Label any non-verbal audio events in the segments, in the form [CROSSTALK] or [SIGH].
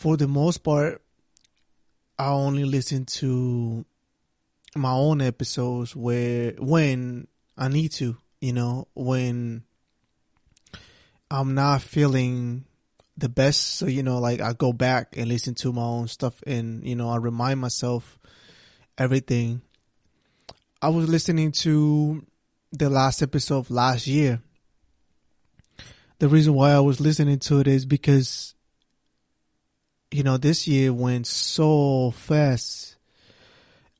for the most part, I only listen to my own episodes where when I need to, you know, when I'm not feeling the best. So, you know, like I go back and listen to my own stuff and, you know, I remind myself everything. I was listening to the last episode last year. The reason why I was listening to it is because, you know, this year went so fast.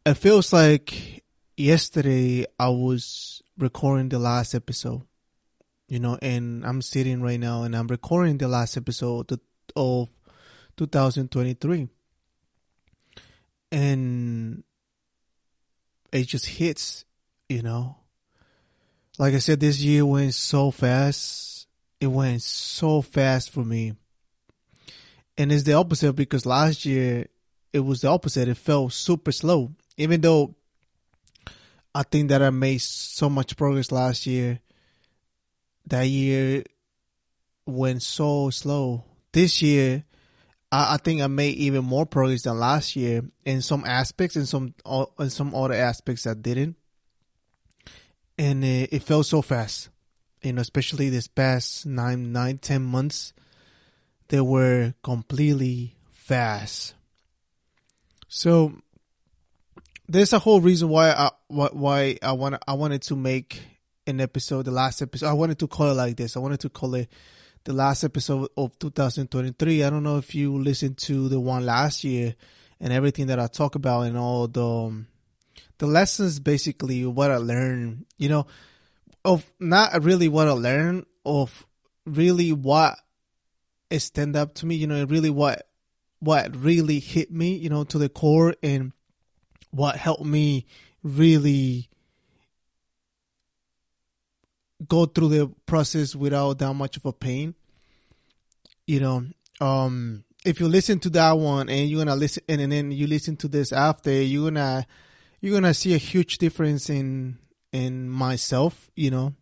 It feels like yesterday I was recording the last episode you know, and I'm sitting right now and I'm recording the last episode of 2023. And it just hits, you know. Like I said, this year went so fast. It went so fast for me. And it's the opposite because last year it was the opposite. It felt super slow. Even though I think that I made so much progress last year that year went so slow. This year, I, I, think I made even more progress than last year in some aspects, and some uh, in some other aspects that didn't. And it, it felt so fast, you know, especially this past nine, nine, ten months. They were completely fast. So there's a whole reason why I why I want I wanted to make an episode, the last episode. I wanted to call it like this. I wanted to call it the last episode of 2023. I don't know if you listened to the one last year and everything that I talk about and all the um, the lessons, basically what I learned. You know, of not really what I learned, of really what stand up to me. You know, it really what what really hit me. You know, to the core and what helped me really go through the process without that much of a pain. You know, um, if you listen to that one and you're gonna listen and, and then you listen to this after, you're gonna you're gonna see a huge difference in in myself. You know,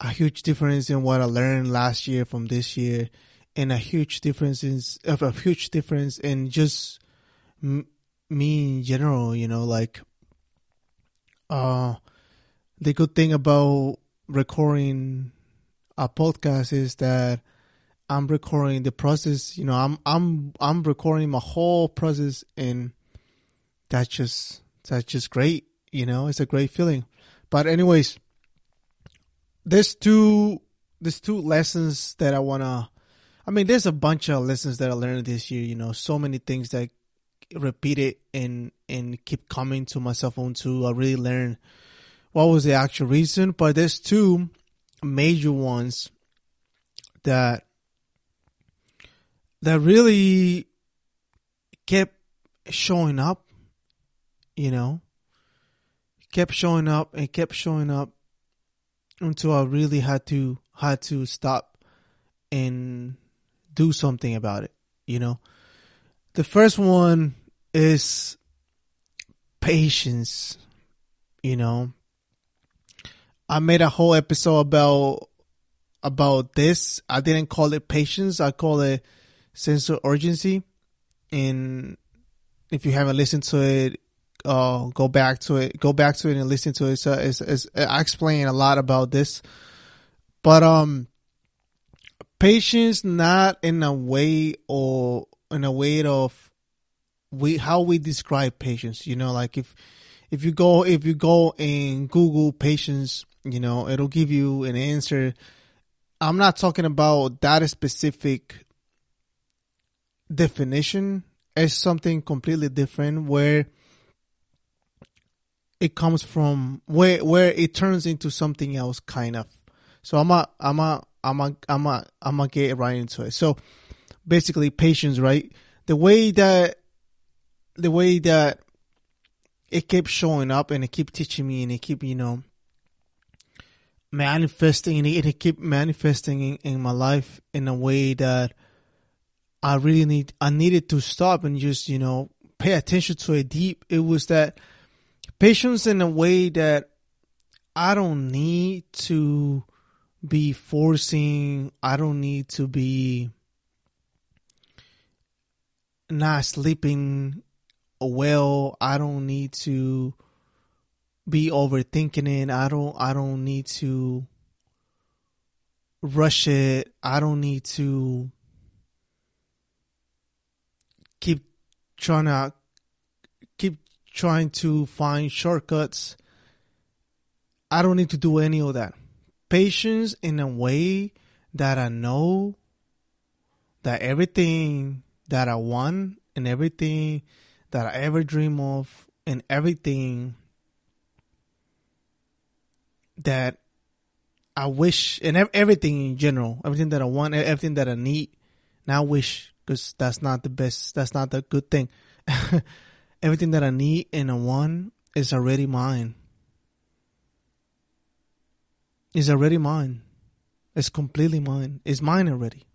a huge difference in what I learned last year from this year, and a huge difference in a huge difference in just m- me in general. You know, like uh the good thing about recording a podcast is that I'm recording the process. You know, I'm I'm I'm recording my whole process, and that's just that's just great. You know, it's a great feeling. But anyways, there's two there's two lessons that I wanna. I mean, there's a bunch of lessons that I learned this year. You know, so many things that repeated and and keep coming to my cell phone too. I really learned what was the actual reason, but there's two major ones that that really kept showing up, you know, kept showing up and kept showing up until I really had to had to stop and do something about it, you know. The first one is patience, you know. I made a whole episode about about this. I didn't call it patience. I call it sense of urgency. And if you haven't listened to it, uh, go back to it. Go back to it and listen to it. So it's, it's, I explain a lot about this, but um, patience not in a way or in a way of we how we describe patience. You know, like if if you go if you go and Google patience you know, it'll give you an answer. I'm not talking about that specific definition as something completely different where it comes from where where it turns into something else kind of. So I'm a I'm a I'm a I'm a I'm a get right into it. So basically patience, right? The way that the way that it kept showing up and it kept teaching me and it keep you know manifesting and it keep manifesting in, in my life in a way that I really need I needed to stop and just, you know, pay attention to it deep. It was that patience in a way that I don't need to be forcing, I don't need to be not sleeping well. I don't need to be overthinking it. I don't I don't need to rush it. I don't need to keep trying to trying to find shortcuts. I don't need to do any of that. Patience in a way that I know that everything that I want and everything that I ever dream of and everything that I wish and everything in general, everything that I want, everything that I need, not wish because that's not the best, that's not the good thing. [LAUGHS] everything that I need and I want is already mine. Is already mine. It's completely mine. It's mine already.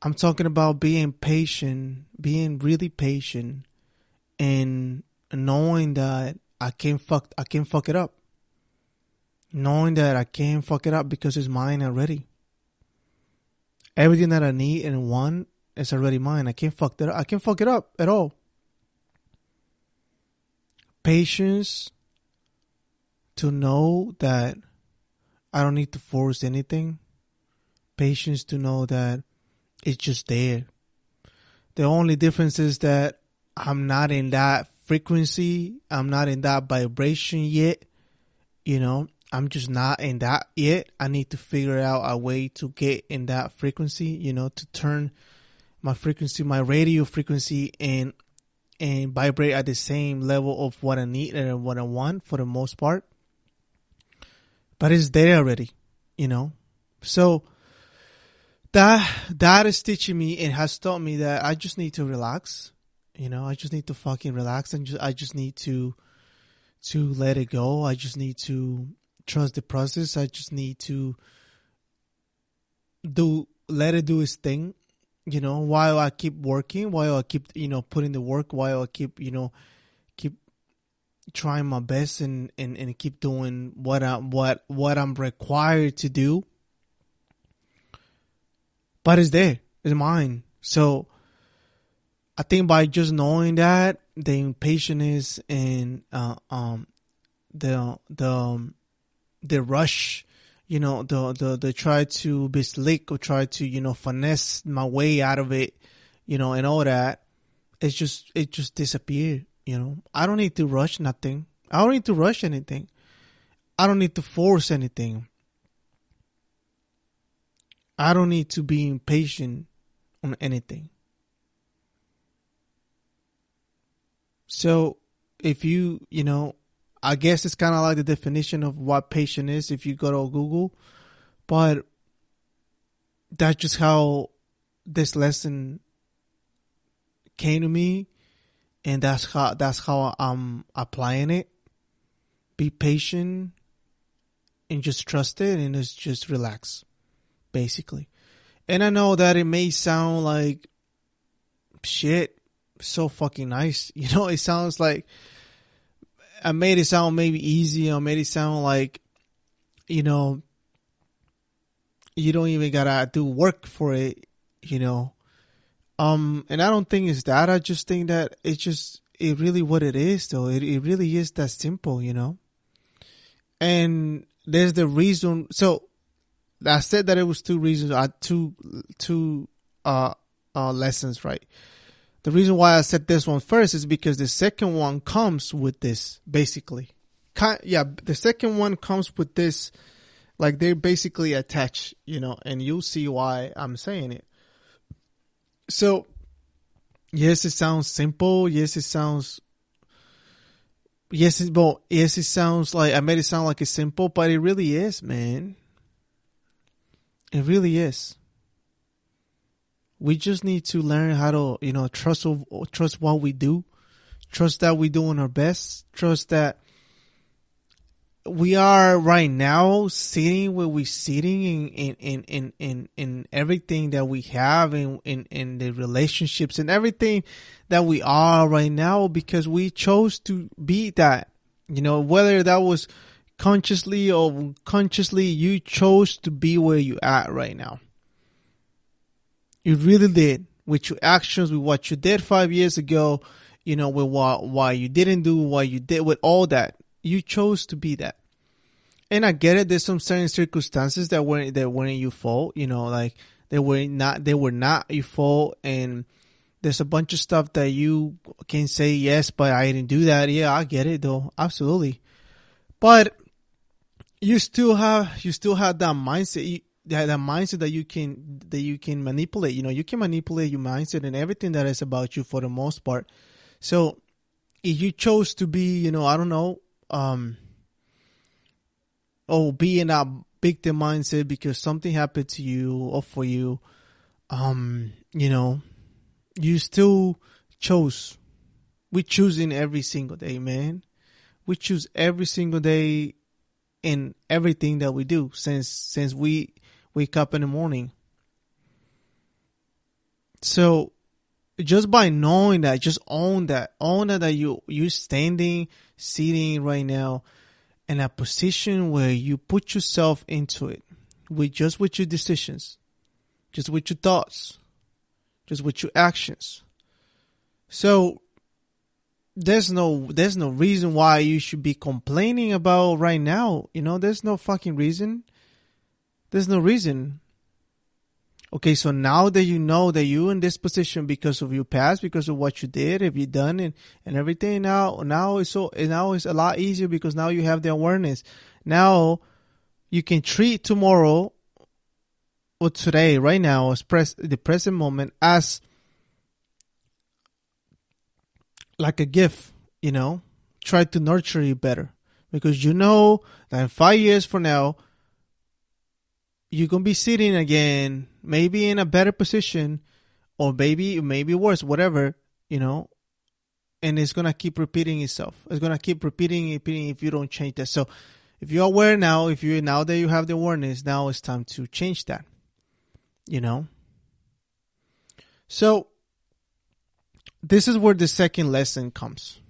I'm talking about being patient, being really patient, and knowing that I can't fuck, I can't fuck it up. Knowing that I can't fuck it up because it's mine already. Everything that I need and want is already mine. I can't fuck that. Up. I can't fuck it up at all. Patience to know that I don't need to force anything. Patience to know that it's just there. The only difference is that I'm not in that frequency. I'm not in that vibration yet. You know, I'm just not in that yet. I need to figure out a way to get in that frequency, you know, to turn my frequency, my radio frequency and and vibrate at the same level of what I need and what I want for the most part but it's there already, you know. So that that is teaching me and has taught me that I just need to relax. You know, I just need to fucking relax and just I just need to to let it go. I just need to trust the process. I just need to do let it do its thing. You know, while I keep working, while I keep you know putting the work, while I keep you know keep trying my best and, and, and keep doing what I what what I'm required to do. But it's there. It's mine. So I think by just knowing that the impatience and uh, um the the um, the rush, you know, the the the try to be slick or try to you know finesse my way out of it, you know, and all that, it's just it just disappeared. You know, I don't need to rush nothing. I don't need to rush anything. I don't need to force anything. I don't need to be impatient on anything. So, if you, you know, I guess it's kind of like the definition of what patient is if you go to Google, but that's just how this lesson came to me and that's how that's how I'm applying it. Be patient and just trust it and just just relax, basically. And I know that it may sound like shit, so fucking nice. [LAUGHS] You know, it sounds like I made it sound maybe easy. I made it sound like, you know, you don't even gotta do work for it. You know, um, and I don't think it's that. I just think that it's just it really what it is though. It it really is that simple, you know. And there's the reason. So I said that it was two reasons. Uh, two two uh uh lessons, right? The reason why I said this one first is because the second one comes with this basically. Kind, yeah, the second one comes with this, like they're basically attached, you know, and you'll see why I'm saying it. So, yes, it sounds simple. Yes, it sounds. Yes, it, well, yes, it sounds like I made it sound like it's simple, but it really is, man. It really is. We just need to learn how to, you know, trust trust what we do, trust that we're doing our best, trust that we are right now sitting where we're sitting in in in in in, in everything that we have in, in in the relationships and everything that we are right now because we chose to be that you know whether that was consciously or unconsciously you chose to be where you at right now You really did with your actions, with what you did five years ago, you know, with what, why you didn't do what you did with all that. You chose to be that. And I get it. There's some certain circumstances that weren't, that weren't your fault, you know, like they were not, they were not your fault. And there's a bunch of stuff that you can say, yes, but I didn't do that. Yeah, I get it though. Absolutely. But you still have, you still have that mindset. You, that, that mindset that you can that you can manipulate. You know, you can manipulate your mindset and everything that is about you for the most part. So if you chose to be, you know, I don't know, um, oh, be in that victim mindset because something happened to you or for you, um, you know, you still chose. We choosing every single day, man. We choose every single day in everything that we do since since we wake up in the morning. So just by knowing that, just own that, own that, that you, you standing, sitting right now in a position where you put yourself into it with just with your decisions, just with your thoughts, just with your actions. So there's no there's no reason why you should be complaining about right now. You know, there's no fucking reason. There's no reason. Okay, so now that you know that you're in this position because of your past, because of what you did, have you done and, and everything now, now it's so, now it's a lot easier because now you have the awareness. Now you can treat tomorrow or today, right now, as pres- the present moment as like a gift, you know, try to nurture you better because you know that in five years from now, you're gonna be sitting again, maybe in a better position, or maybe maybe worse, whatever, you know, and it's gonna keep repeating itself. It's gonna keep repeating, repeating if you don't change that. So if you're aware now, if you now that you have the awareness, now it's time to change that. You know? So this is where the second lesson comes.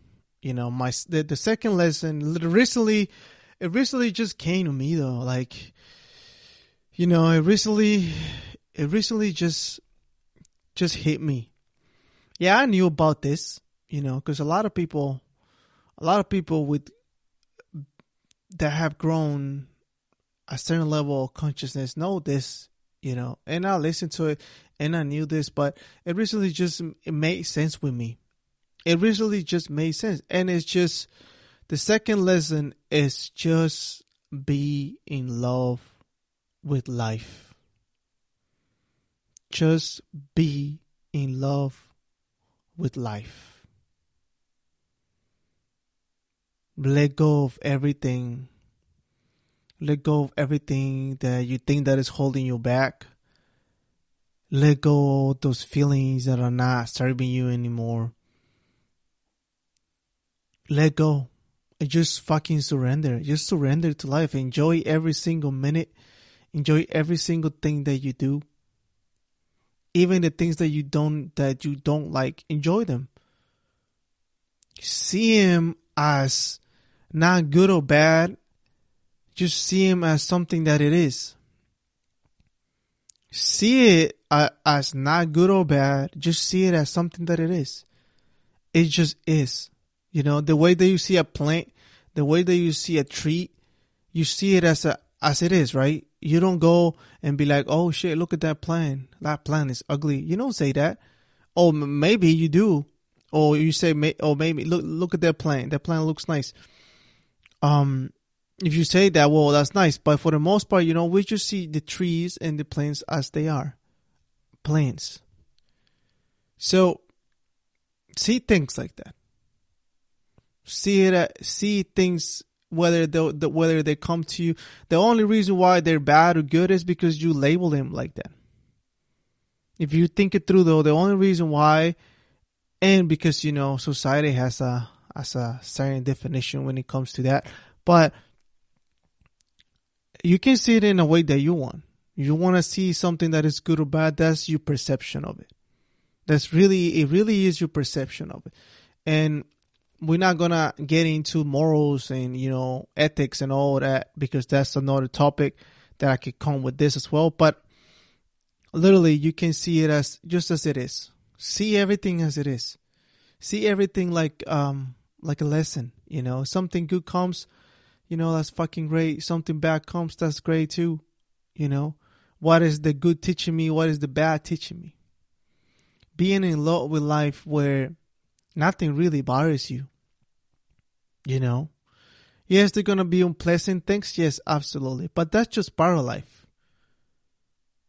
You know, my the, the second lesson recently it recently just came to me though, like you know, it recently, it recently just, just hit me. Yeah, I knew about this, you know, because a lot of people, a lot of people with that have grown a certain level of consciousness know this, you know, and I listened to it and I knew this, but it recently just it made sense with me. It recently just made sense, and it's just the second lesson is just be in love with life. Just be in love with life. Let go of everything. Let go of everything that you think that is holding you back. Let go of those feelings that are not serving you anymore. Let go and just fucking surrender. Just surrender to life. Enjoy every single minute Enjoy every single thing that you do. Even the things that you don't that you don't like, enjoy them. See him as not good or bad. Just see him as something that it is. See it as not good or bad. Just see it as something that it is. It just is. You know, the way that you see a plant, the way that you see a tree, you see it as a, as it is, right? You don't go and be like, oh shit, look at that plan. That plan is ugly. You don't say that. Or maybe you do. Or you say, oh maybe look look at that plan. That plan looks nice. Um, if you say that, well, that's nice. But for the most part, you know, we just see the trees and the plants as they are, plants. So, see things like that. See it. See things whether they the, whether they come to you. The only reason why they're bad or good is because you label them like that. If you think it through, though, the only reason why, and because you know society has a has a certain definition when it comes to that, but you can see it in a way that you want. You want to see something that is good or bad. That's your perception of it. That's really it. Really is your perception of it, and we're not gonna get into morals and you know ethics and all that because that's another topic that I could come with this as well. But literally you can see it as just as it is. See everything as it is. See everything like um like a lesson, you know. Something good comes, you know, that's fucking great. Something bad comes, that's great too. You know. What is the good teaching me? What is the bad teaching me? Being in love with life where nothing really bothers you. You know? Yes, they're gonna be unpleasant things. Yes, absolutely. But that's just part of life.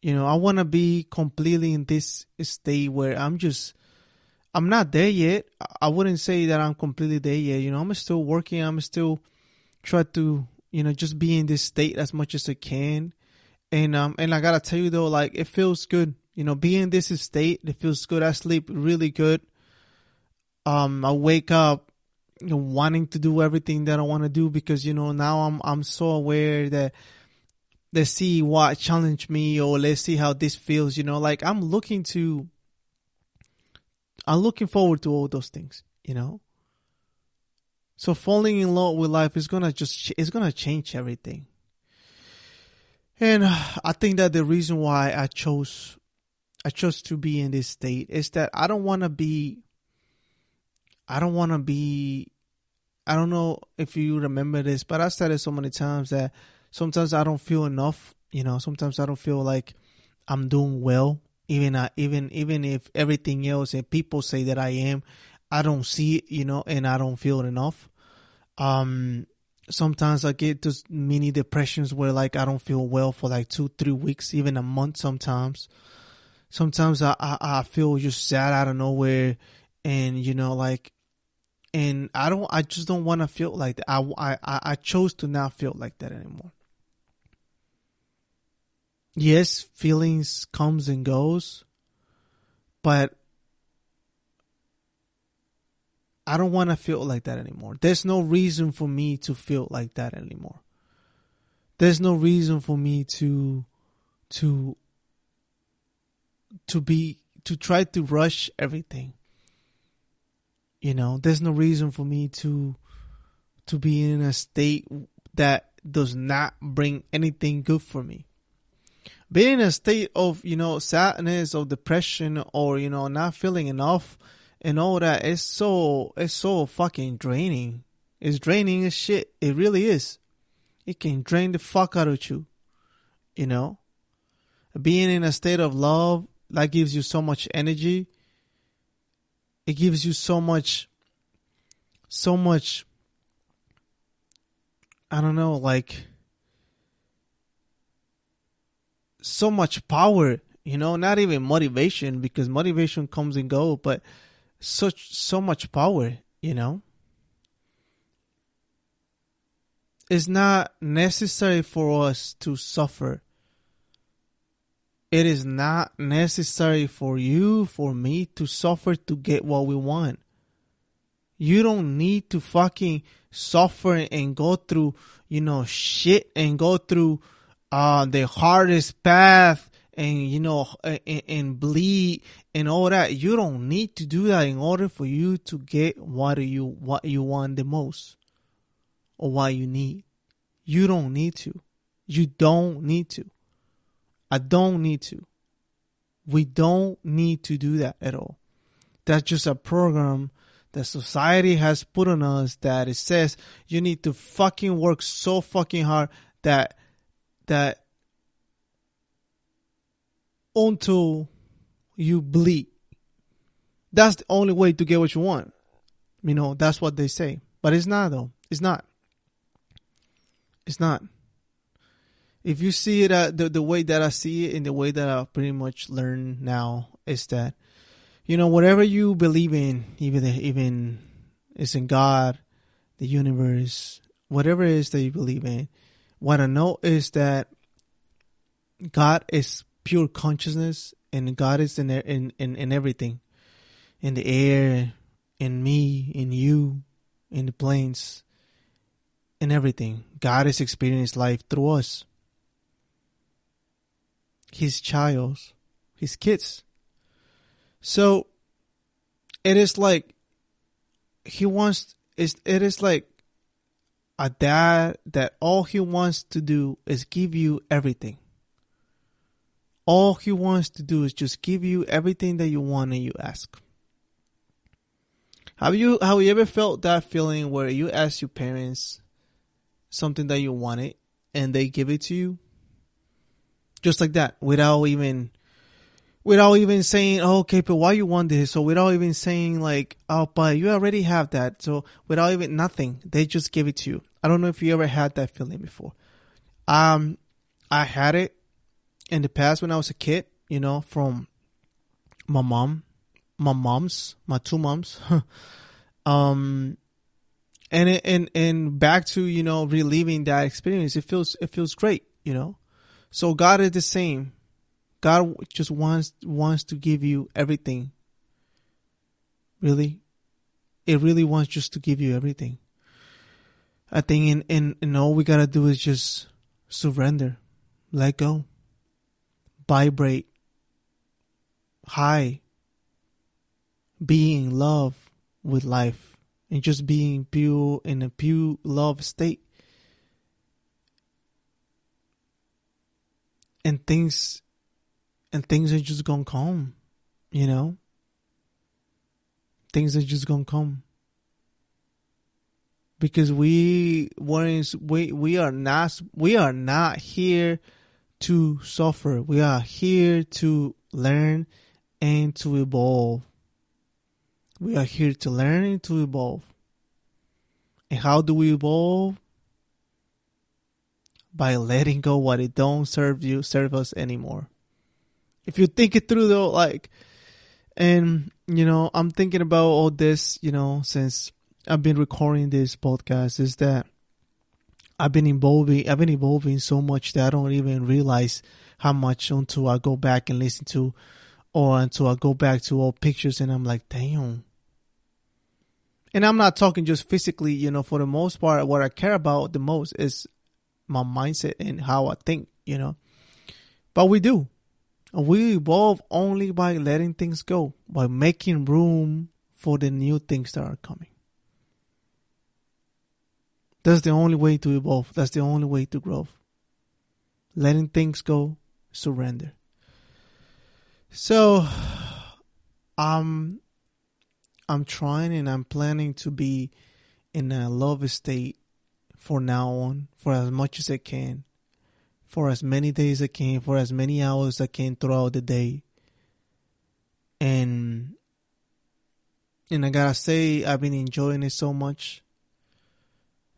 You know, I wanna be completely in this state where I'm just I'm not there yet. I wouldn't say that I'm completely there yet. You know, I'm still working. I'm still trying to, you know, just be in this state as much as I can. And um and I gotta tell you though, like it feels good. You know, being in this state, it feels good. I sleep really good. Um, I wake up wanting to do everything that I want to do because you know now I'm I'm so aware that let's see what challenge me or let's see how this feels. You know, like I'm looking to I'm looking forward to all those things. You know. So falling in love with life is gonna just it's gonna change everything. And [SIGHS] I think that the reason why I chose I chose to be in this state is that I don't want to be I don't want to be I don't know if you remember this, but I said it so many times that sometimes I don't feel enough, you know, sometimes I don't feel like I'm doing well even uh, even even if everything else and people say that I am, I don't see it, you know, and I don't feel enough. Um sometimes I get those mini depressions where like I don't feel well for like two, three weeks, even a month sometimes. Sometimes I, I, I feel just sad out of nowhere and you know like and I don't I just don't want to feel like that. I, I I chose to not feel like that anymore. Yes, feelings comes and goes, but I don't want to feel like that anymore. There's no reason for me to feel like that anymore. There's no reason for me to to to be to try to rush everything. You know, there's no reason for me to to be in a state that does not bring anything good for me. Being in a state of, you know, sadness or depression or, you know, not feeling enough and all that is so it's so fucking draining. It's draining as shit. It really is. It can drain the fuck out of you. You know? Being in a state of love that gives you so much energy. It gives you so much so much I don't know, like so much power, you know, not even motivation because motivation comes and go, but such so much power, you know. It's not necessary for us to suffer. It is not necessary for you, for me to suffer to get what we want. You don't need to fucking suffer and go through, you know, shit and go through uh the hardest path and you know and, and, bleed and all that. You don't need to do that in order for you to get what you what you want the most or what you need. You don't need to. You don't need to i don't need to we don't need to do that at all that's just a program that society has put on us that it says you need to fucking work so fucking hard that that until you bleed. That's the only way to get what you want. You know, that's what they say. But it's not though. It's not. It's not. If you see it uh, the the way that I see it and the way that I pretty much learn now is that you know whatever you believe in, even even it's in God, the universe, whatever it is that you believe in, what I know is that God is pure consciousness, and God is in in in, in everything, in the air, in me, in you, in the planes, in everything. God is experiencing life through us. His child, his kids. So it is like he wants is it is like a dad that all he wants to do is give you everything all he wants to do is just give you everything that you want and you ask. Have you have you ever felt that feeling where you ask your parents something that you wanted and they give it to you? Just like that, without even without even saying, oh, okay, but why you want this? So without even saying like, oh, but you already have that. So without even nothing, they just give it to you. I don't know if you ever had that feeling before. Um, I had it in the past when I was a kid, you know, from my mom, my moms, my two moms. [LAUGHS] um, and and and back to you know reliving that experience, it feels it feels great, you know. So God is the same. God just wants wants to give you everything. Really, it really wants just to give you everything. I think in in, in all we gotta do is just surrender, let go vibrate high, being love with life and just being pure in a pure love state. And things and things are just gonna come, you know? Things are just gonna come. Because we weren't we we are not we are not here to suffer. We are here to learn and to evolve. We are here to learn and to evolve. And how do we evolve? By letting go what it don't serve you, serve us anymore. If you think it through though, like, and you know, I'm thinking about all this, you know, since I've been recording this podcast, is that I've been evolving. I've been evolving so much that I don't even realize how much until I go back and listen to, or until I go back to old pictures and I'm like, damn. And I'm not talking just physically, you know. For the most part, what I care about the most is my mindset and how I think, you know. But we do. We evolve only by letting things go, by making room for the new things that are coming. That's the only way to evolve. That's the only way to grow. Letting things go, surrender. So, um, I'm trying and I'm planning to be in a love state for now on, for as much as I can, for as many days I can, for as many hours I can throughout the day. And and I gotta say, I've been enjoying it so much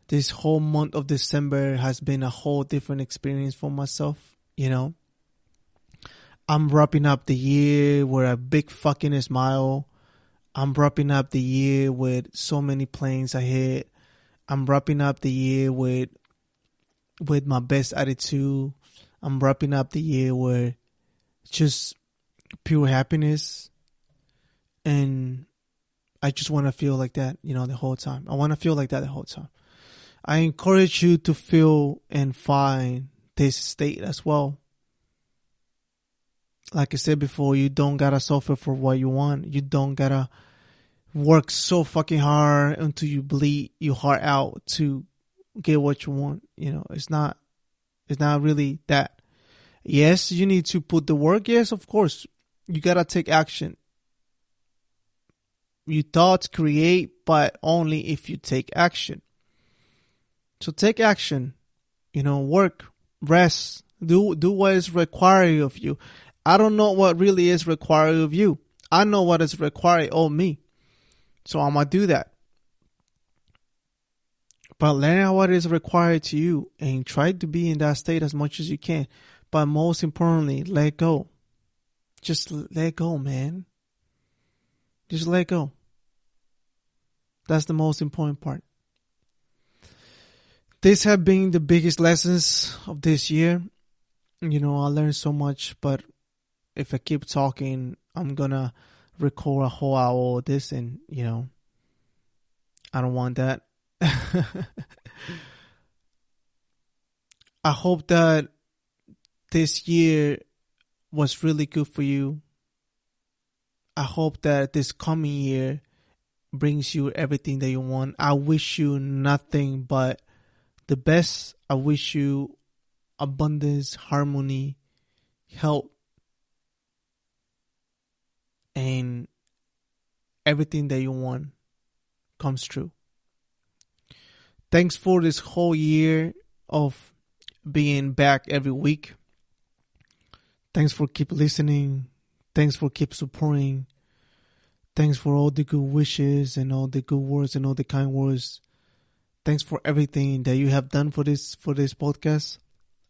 this whole month of December has been a whole different experience for myself, you know. I'm wrapping up the year with a big fucking smile. I'm wrapping up the year with so many planes ahead. I'm wrapping up the year with with my best attitude. I'm wrapping up the year with just pure happiness and I just want to feel like that, you know, the whole time. I want to feel like that the whole time. I encourage you to feel and find this state as well. Like I said before, you don't gotta suffer for what you want. You don't gotta work so fucking hard until you bleed your heart out to get what you want. You know, it's not, it's not really that. Yes, you need to put the work. Yes, of course. You gotta take action. Your thoughts create, but only if you take action. So take action, you know, work, rest, do, do what is required of you. I don't know what really is required of you. I know what is required of me. So I'm to do that. But learn what is required to you and try to be in that state as much as you can. But most importantly, let go. Just let go, man. Just let go. That's the most important part. These have been the biggest lessons of this year. You know, I learned so much, but if I keep talking, I'm gonna record a whole hour of this, and you know, I don't want that. [LAUGHS] I hope that this year was really good for you. I hope that this coming year brings you everything that you want. I wish you nothing but the best. I wish you abundance, harmony, health, everything that you want comes true. Thanks for this whole year of being back every week. Thanks for keep listening. Thanks for keep supporting. Thanks for all the good wishes and all the good words and all the kind words. Thanks for everything that you have done for this for this podcast.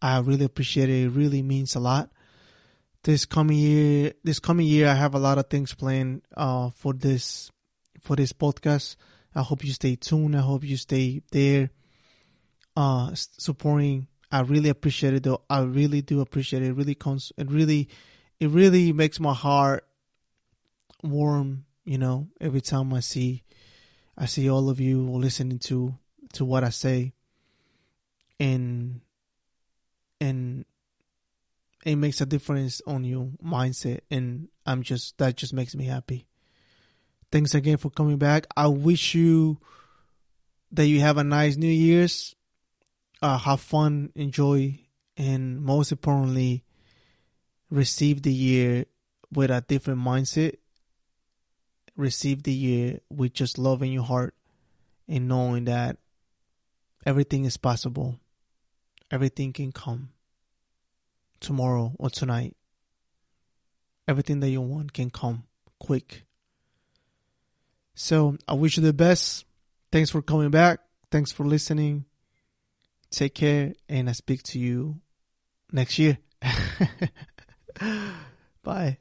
I really appreciate it. It really means a lot. This coming year, this coming year, I have a lot of things planned uh, for this for this podcast. I hope you stay tuned. I hope you stay there, uh, supporting. I really appreciate it though. I really do appreciate it. It really comes, it really, it really makes my heart warm, you know, every time I see, I see all of you listening to, to what I say. And, and it makes a difference on your mindset. And I'm just, that just makes me happy. Thanks again for coming back. I wish you that you have a nice New Year's. Uh, have fun, enjoy, and most importantly, receive the year with a different mindset. Receive the year with just love in your heart and knowing that everything is possible. Everything can come tomorrow or tonight. Everything that you want can come quick. So I wish you the best. Thanks for coming back. Thanks for listening. Take care, and I speak to you next year. [LAUGHS] Bye.